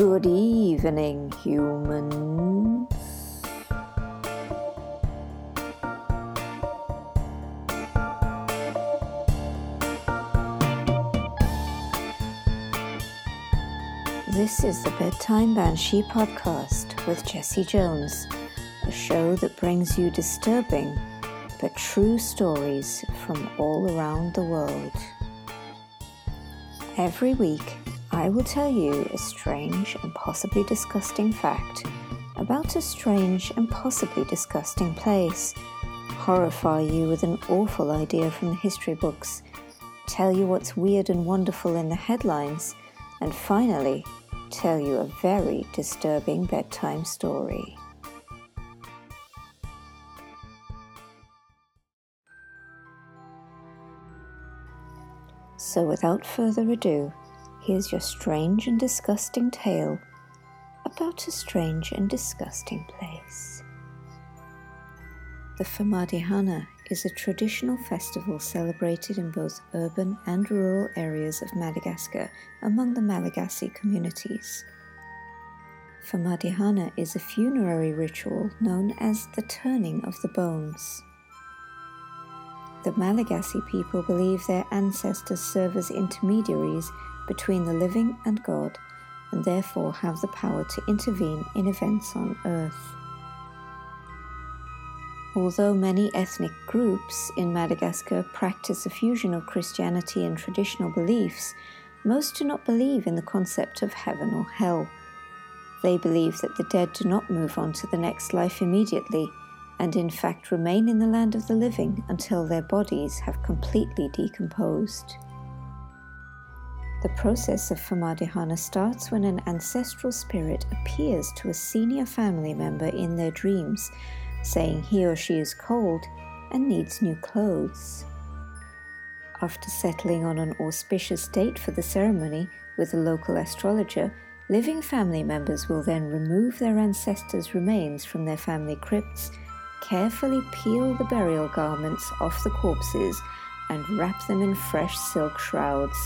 Good evening, humans. This is the Bedtime Banshee podcast with Jesse Jones, a show that brings you disturbing but true stories from all around the world. Every week, I will tell you a strange and possibly disgusting fact about a strange and possibly disgusting place, horrify you with an awful idea from the history books, tell you what's weird and wonderful in the headlines, and finally, tell you a very disturbing bedtime story. So, without further ado, here's your strange and disgusting tale about a strange and disgusting place. The Famadihana is a traditional festival celebrated in both urban and rural areas of Madagascar among the Malagasy communities. Famadihana is a funerary ritual known as the turning of the bones. The Malagasy people believe their ancestors serve as intermediaries between the living and God and therefore have the power to intervene in events on earth. Although many ethnic groups in Madagascar practice a fusion of Christianity and traditional beliefs, most do not believe in the concept of heaven or hell. They believe that the dead do not move on to the next life immediately, and in fact remain in the land of the living until their bodies have completely decomposed. The process of Famadihana starts when an ancestral spirit appears to a senior family member in their dreams, saying he or she is cold and needs new clothes. After settling on an auspicious date for the ceremony with a local astrologer, living family members will then remove their ancestors' remains from their family crypts, carefully peel the burial garments off the corpses, and wrap them in fresh silk shrouds.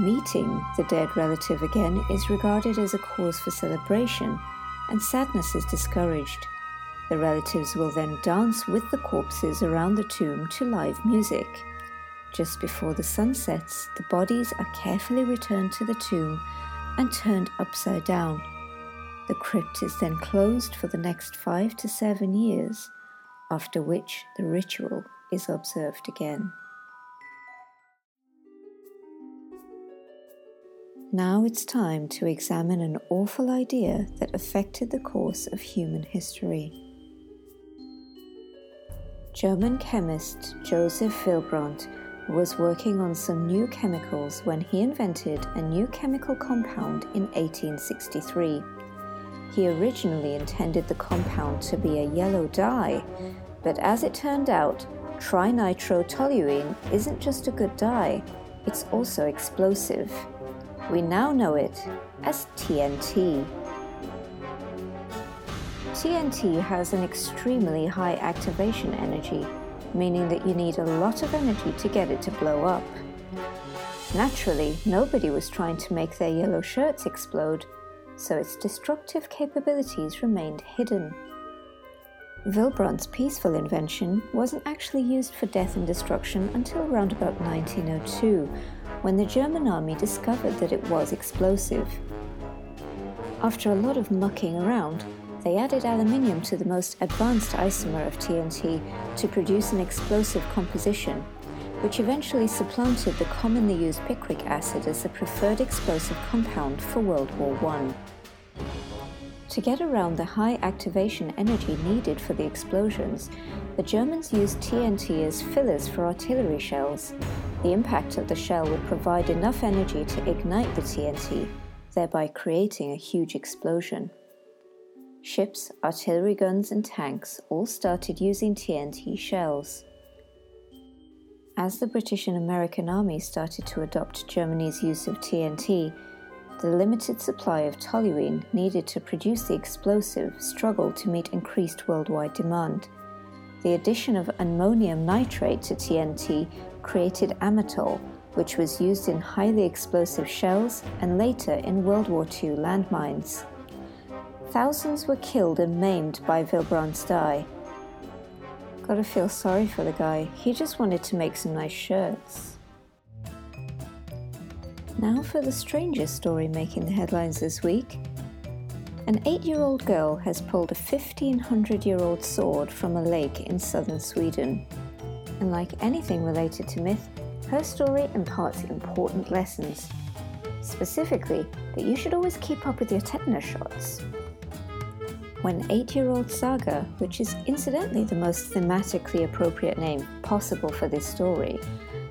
Meeting the dead relative again is regarded as a cause for celebration, and sadness is discouraged. The relatives will then dance with the corpses around the tomb to live music. Just before the sun sets, the bodies are carefully returned to the tomb and turned upside down. The crypt is then closed for the next five to seven years, after which the ritual is observed again. Now it's time to examine an awful idea that affected the course of human history. German chemist Joseph Wilbrand was working on some new chemicals when he invented a new chemical compound in 1863. He originally intended the compound to be a yellow dye, but as it turned out, trinitrotoluene isn't just a good dye, it's also explosive. We now know it as TNT. TNT has an extremely high activation energy, meaning that you need a lot of energy to get it to blow up. Naturally, nobody was trying to make their yellow shirts explode, so its destructive capabilities remained hidden. Wilbrand's peaceful invention wasn't actually used for death and destruction until around about 1902 when the German army discovered that it was explosive. After a lot of mucking around, they added aluminium to the most advanced isomer of TNT to produce an explosive composition, which eventually supplanted the commonly used picric acid as the preferred explosive compound for World War I. To get around the high activation energy needed for the explosions, the Germans used TNT as fillers for artillery shells, the impact of the shell would provide enough energy to ignite the TNT, thereby creating a huge explosion. Ships, artillery guns, and tanks all started using TNT shells. As the British and American armies started to adopt Germany's use of TNT, the limited supply of toluene needed to produce the explosive struggled to meet increased worldwide demand. The addition of ammonium nitrate to TNT created amatol, which was used in highly explosive shells and later in World War II landmines. Thousands were killed and maimed by Wilbrand's dye. Gotta feel sorry for the guy, he just wanted to make some nice shirts. Now for the strangest story making the headlines this week. An eight year old girl has pulled a 1500 year old sword from a lake in southern Sweden. And like anything related to myth, her story imparts important lessons. Specifically, that you should always keep up with your tetanus shots. When eight year old Saga, which is incidentally the most thematically appropriate name possible for this story,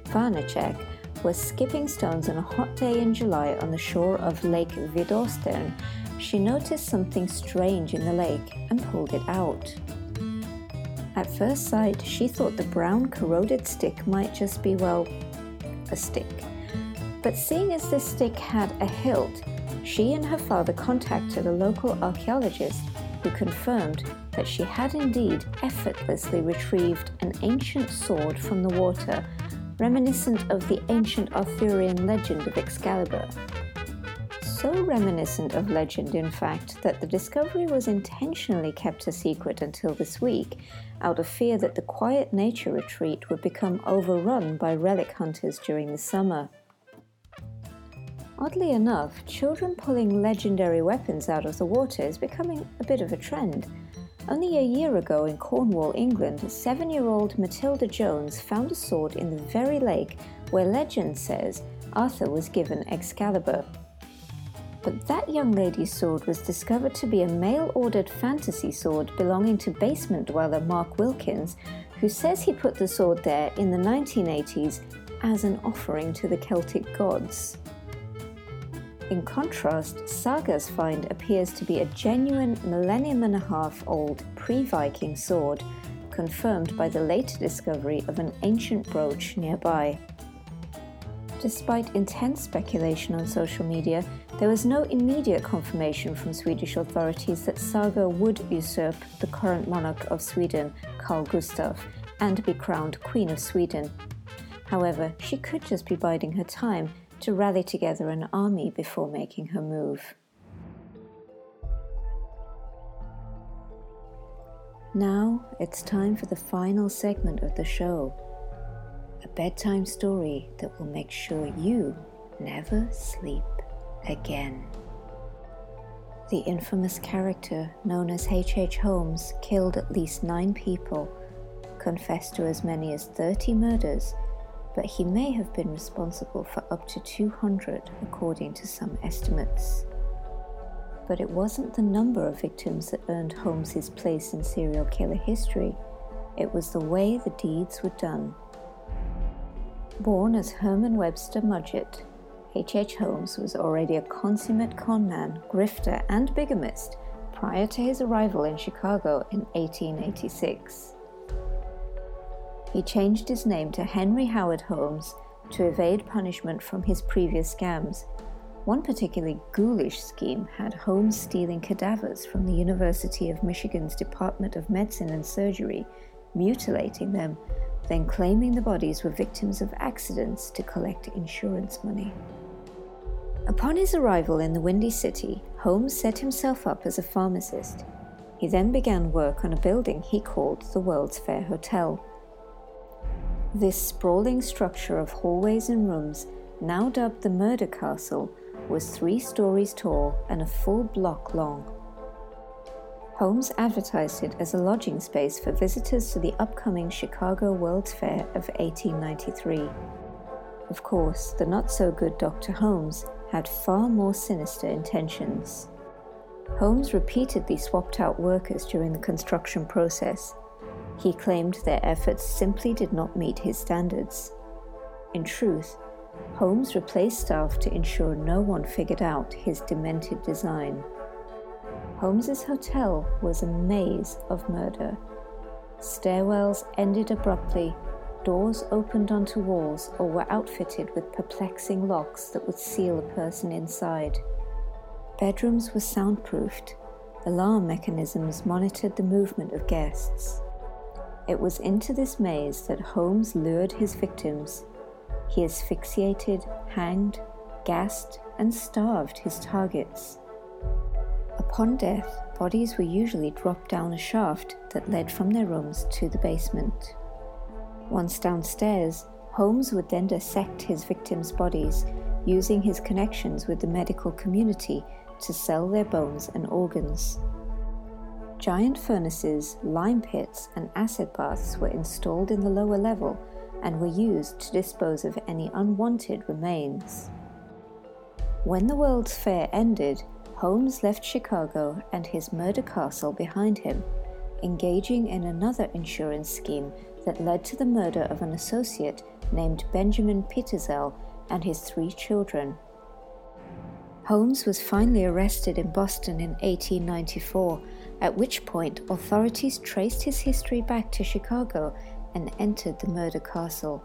Vanecek, was skipping stones on a hot day in July on the shore of Lake Vidostern, she noticed something strange in the lake and pulled it out. At first sight, she thought the brown corroded stick might just be, well, a stick. But seeing as the stick had a hilt, she and her father contacted a local archaeologist who confirmed that she had indeed effortlessly retrieved an ancient sword from the water, reminiscent of the ancient Arthurian legend of Excalibur so reminiscent of legend, in fact, that the discovery was intentionally kept a secret until this week, out of fear that the quiet nature retreat would become overrun by relic hunters during the summer. Oddly enough, children pulling legendary weapons out of the water is becoming a bit of a trend. Only a year ago in Cornwall, England, seven year old Matilda Jones found a sword in the very lake where legend says Arthur was given Excalibur. But that young lady's sword was discovered to be a mail ordered fantasy sword belonging to basement dweller Mark Wilkins, who says he put the sword there in the 1980s as an offering to the Celtic gods. In contrast, Saga's find appears to be a genuine millennium and a half old pre Viking sword, confirmed by the later discovery of an ancient brooch nearby. Despite intense speculation on social media, there was no immediate confirmation from Swedish authorities that Saga would usurp the current monarch of Sweden, Carl Gustaf, and be crowned Queen of Sweden. However, she could just be biding her time to rally together an army before making her move. Now it's time for the final segment of the show a bedtime story that will make sure you never sleep again. The infamous character known as H.H. H. Holmes killed at least nine people, confessed to as many as 30 murders, but he may have been responsible for up to 200 according to some estimates. But it wasn't the number of victims that earned Holmes his place in serial killer history, it was the way the deeds were done. Born as Herman Webster Mudgett, H.H. Holmes was already a consummate conman, grifter, and bigamist prior to his arrival in Chicago in 1886. He changed his name to Henry Howard Holmes to evade punishment from his previous scams. One particularly ghoulish scheme had Holmes stealing cadavers from the University of Michigan's Department of Medicine and Surgery, mutilating them then claiming the bodies were victims of accidents to collect insurance money. Upon his arrival in the Windy City, Holmes set himself up as a pharmacist. He then began work on a building he called the World's Fair Hotel. This sprawling structure of hallways and rooms, now dubbed the Murder Castle, was three stories tall and a full block long. Holmes advertised it as a lodging space for visitors to the upcoming Chicago World's Fair of 1893. Of course, the not so good Dr. Holmes had far more sinister intentions. Holmes repeatedly swapped out workers during the construction process. He claimed their efforts simply did not meet his standards. In truth, Holmes replaced staff to ensure no one figured out his demented design. Holmes's hotel was a maze of murder. Stairwells ended abruptly, doors opened onto walls or were outfitted with perplexing locks that would seal a person inside. Bedrooms were soundproofed. Alarm mechanisms monitored the movement of guests. It was into this maze that Holmes lured his victims. he asphyxiated, hanged, gassed, and starved his targets. Upon death, bodies were usually dropped down a shaft that led from their rooms to the basement. Once downstairs, Holmes would then dissect his victims' bodies, using his connections with the medical community to sell their bones and organs. Giant furnaces, lime pits, and acid baths were installed in the lower level and were used to dispose of any unwanted remains. When the World's Fair ended, Holmes left Chicago and his murder castle behind him, engaging in another insurance scheme that led to the murder of an associate named Benjamin Pitezel and his three children. Holmes was finally arrested in Boston in 1894, at which point authorities traced his history back to Chicago and entered the murder castle.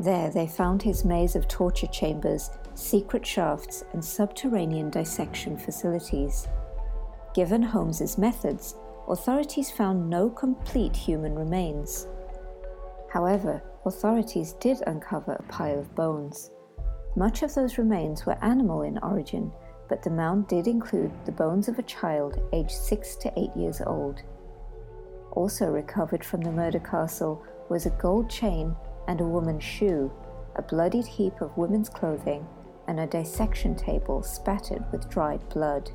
There they found his maze of torture chambers, secret shafts, and subterranean dissection facilities. Given Holmes's methods, authorities found no complete human remains. However, authorities did uncover a pile of bones. Much of those remains were animal in origin, but the mound did include the bones of a child aged 6 to 8 years old. Also recovered from the murder castle was a gold chain and a woman's shoe, a bloodied heap of women's clothing, and a dissection table spattered with dried blood.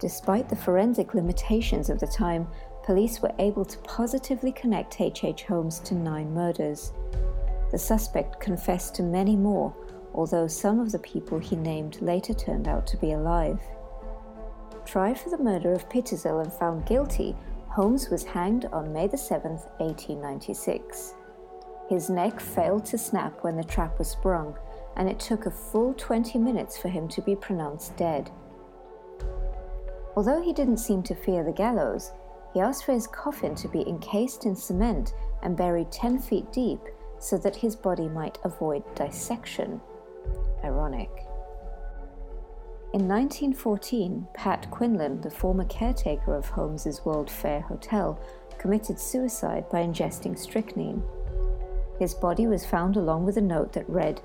Despite the forensic limitations of the time, police were able to positively connect H. H. Holmes to nine murders. The suspect confessed to many more, although some of the people he named later turned out to be alive. Tried for the murder of Pitezel and found guilty, Holmes was hanged on May 7, 1896. His neck failed to snap when the trap was sprung, and it took a full 20 minutes for him to be pronounced dead. Although he didn't seem to fear the gallows, he asked for his coffin to be encased in cement and buried 10 feet deep so that his body might avoid dissection. Ironic. In 1914, Pat Quinlan, the former caretaker of Holmes's World Fair Hotel, committed suicide by ingesting strychnine. His body was found along with a note that read,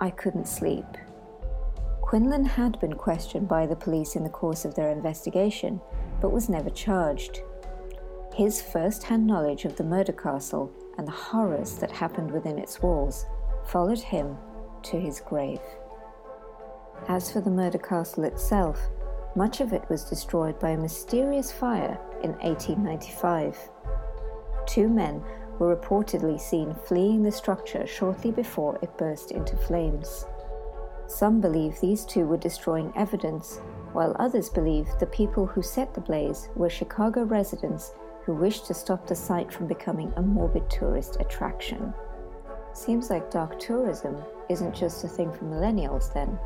I couldn't sleep. Quinlan had been questioned by the police in the course of their investigation, but was never charged. His first hand knowledge of the murder castle and the horrors that happened within its walls followed him to his grave. As for the murder castle itself, much of it was destroyed by a mysterious fire in 1895. Two men were reportedly seen fleeing the structure shortly before it burst into flames. Some believe these two were destroying evidence, while others believe the people who set the blaze were Chicago residents who wished to stop the site from becoming a morbid tourist attraction. Seems like dark tourism isn't just a thing for millennials then.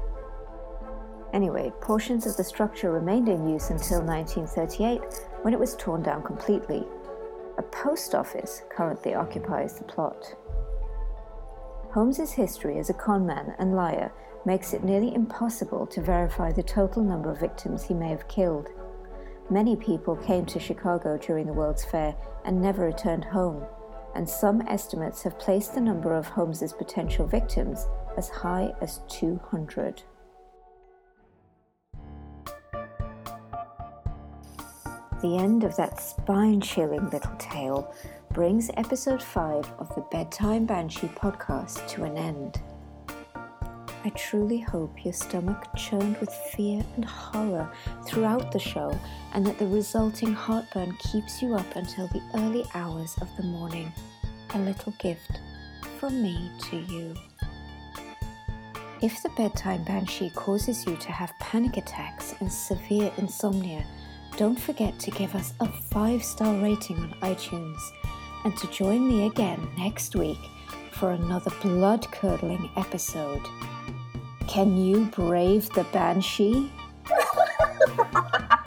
Anyway, portions of the structure remained in use until 1938 when it was torn down completely. A post office currently occupies the plot. Holmes's history as a conman and liar makes it nearly impossible to verify the total number of victims he may have killed. Many people came to Chicago during the World's Fair and never returned home, and some estimates have placed the number of Holmes's potential victims as high as 200. The end of that spine chilling little tale brings episode 5 of the Bedtime Banshee podcast to an end. I truly hope your stomach churned with fear and horror throughout the show and that the resulting heartburn keeps you up until the early hours of the morning. A little gift from me to you. If the bedtime banshee causes you to have panic attacks and severe insomnia, don't forget to give us a five star rating on iTunes and to join me again next week for another blood curdling episode. Can you brave the banshee?